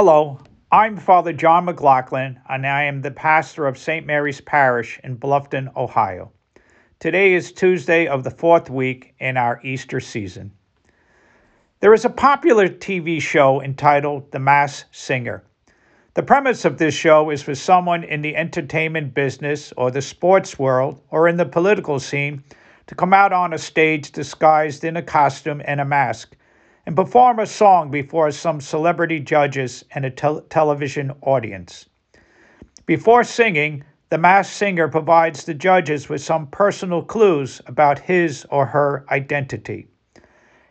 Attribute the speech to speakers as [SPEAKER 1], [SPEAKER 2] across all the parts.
[SPEAKER 1] Hello, I'm Father John McLaughlin, and I am the pastor of St. Mary's Parish in Bluffton, Ohio. Today is Tuesday of the fourth week in our Easter season. There is a popular TV show entitled The Masked Singer. The premise of this show is for someone in the entertainment business or the sports world or in the political scene to come out on a stage disguised in a costume and a mask and perform a song before some celebrity judges and a tel- television audience. Before singing, the masked singer provides the judges with some personal clues about his or her identity.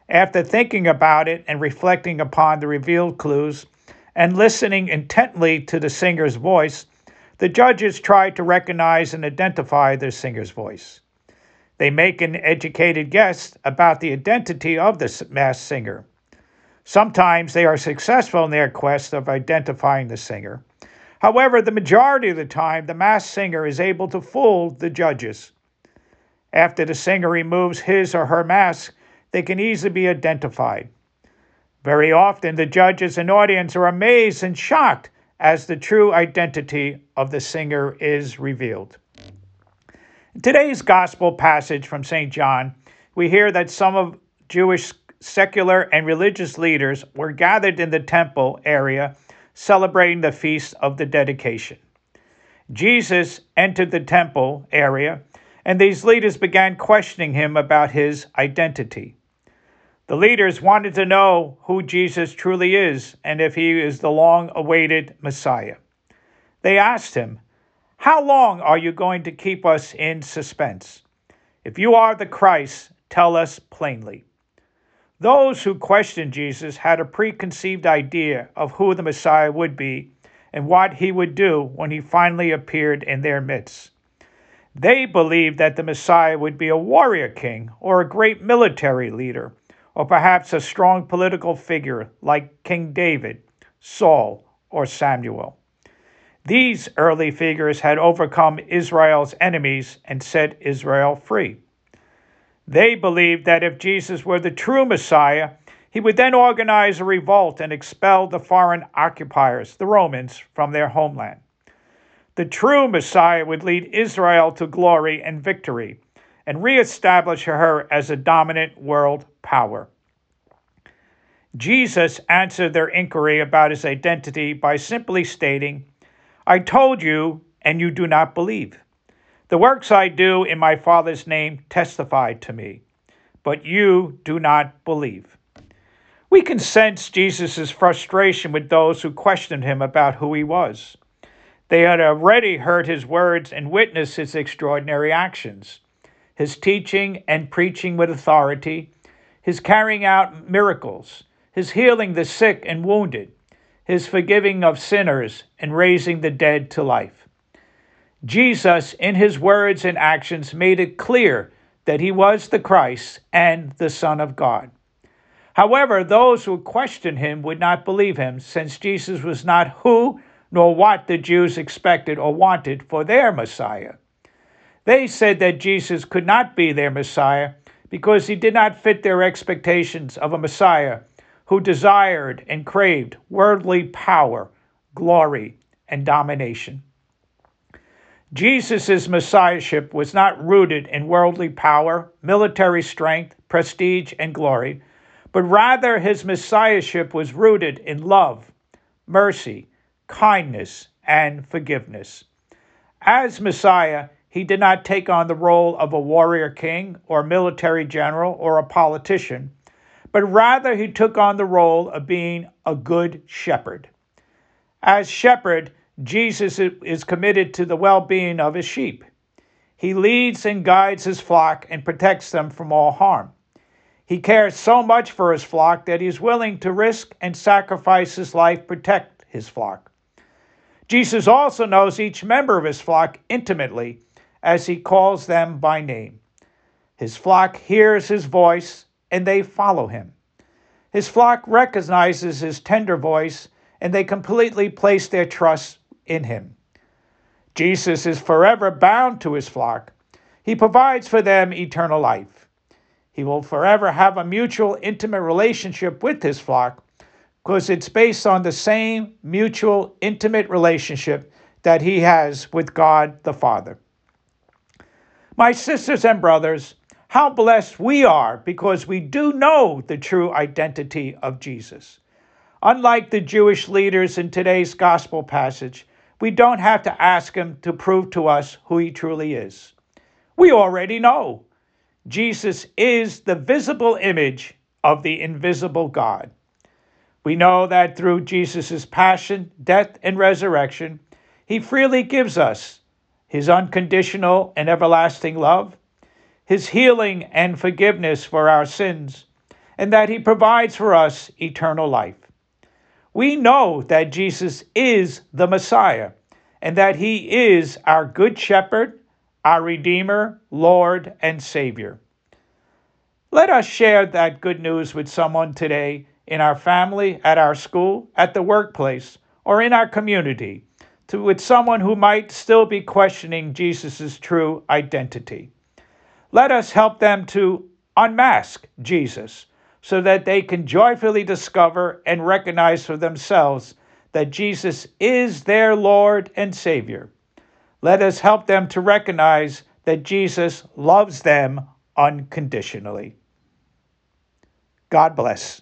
[SPEAKER 1] After thinking about it and reflecting upon the revealed clues, and listening intently to the singer's voice, the judges try to recognize and identify the singer's voice. They make an educated guess about the identity of the masked singer. Sometimes they are successful in their quest of identifying the singer. However, the majority of the time, the masked singer is able to fool the judges. After the singer removes his or her mask, they can easily be identified. Very often, the judges and audience are amazed and shocked as the true identity of the singer is revealed. Today's gospel passage from St. John, we hear that some of Jewish secular and religious leaders were gathered in the temple area celebrating the feast of the dedication. Jesus entered the temple area, and these leaders began questioning him about his identity. The leaders wanted to know who Jesus truly is and if he is the long awaited Messiah. They asked him, How long are you going to keep us in suspense? If you are the Christ, tell us plainly. Those who questioned Jesus had a preconceived idea of who the Messiah would be and what he would do when he finally appeared in their midst. They believed that the Messiah would be a warrior king or a great military leader or perhaps a strong political figure like King David, Saul, or Samuel. These early figures had overcome Israel's enemies and set Israel free. They believed that if Jesus were the true Messiah, he would then organize a revolt and expel the foreign occupiers, the Romans, from their homeland. The true Messiah would lead Israel to glory and victory and reestablish her as a dominant world power. Jesus answered their inquiry about his identity by simply stating, I told you, and you do not believe. The works I do in my Father's name testify to me, but you do not believe. We can sense Jesus' frustration with those who questioned him about who he was. They had already heard his words and witnessed his extraordinary actions, his teaching and preaching with authority, his carrying out miracles, his healing the sick and wounded, his forgiving of sinners, and raising the dead to life. Jesus, in his words and actions, made it clear that he was the Christ and the Son of God. However, those who questioned him would not believe him, since Jesus was not who nor what the Jews expected or wanted for their Messiah. They said that Jesus could not be their Messiah because he did not fit their expectations of a Messiah who desired and craved worldly power, glory, and domination. Jesus' messiahship was not rooted in worldly power, military strength, prestige, and glory, but rather his messiahship was rooted in love, mercy, kindness, and forgiveness. As Messiah, he did not take on the role of a warrior king or military general or a politician but rather he took on the role of being a good shepherd. As shepherd, Jesus is committed to the well being of his sheep. He leads and guides his flock and protects them from all harm. He cares so much for his flock that he is willing to risk and sacrifice his life to protect his flock. Jesus also knows each member of his flock intimately as he calls them by name. His flock hears his voice and they follow him. His flock recognizes his tender voice and they completely place their trust in him. Jesus is forever bound to his flock. He provides for them eternal life. He will forever have a mutual, intimate relationship with his flock, because it's based on the same mutual, intimate relationship that he has with God the Father. My sisters and brothers, how blessed we are because we do know the true identity of Jesus. Unlike the Jewish leaders in today's gospel passage, we don't have to ask him to prove to us who he truly is. We already know. Jesus is the visible image of the invisible God. We know that through Jesus' passion, death, and resurrection, he freely gives us his unconditional and everlasting love, his healing and forgiveness for our sins, and that he provides for us eternal life. We know that Jesus is the Messiah and that he is our good shepherd, our Redeemer, Lord, and Savior. Let us share that good news with someone today in our family, at our school, at the workplace, or in our community, to, with someone who might still be questioning Jesus' true identity. Let us help them to unmask Jesus so that they can joyfully discover and recognize for themselves that Jesus is their Lord and Savior. Let us help them to recognize that Jesus loves them unconditionally. God bless.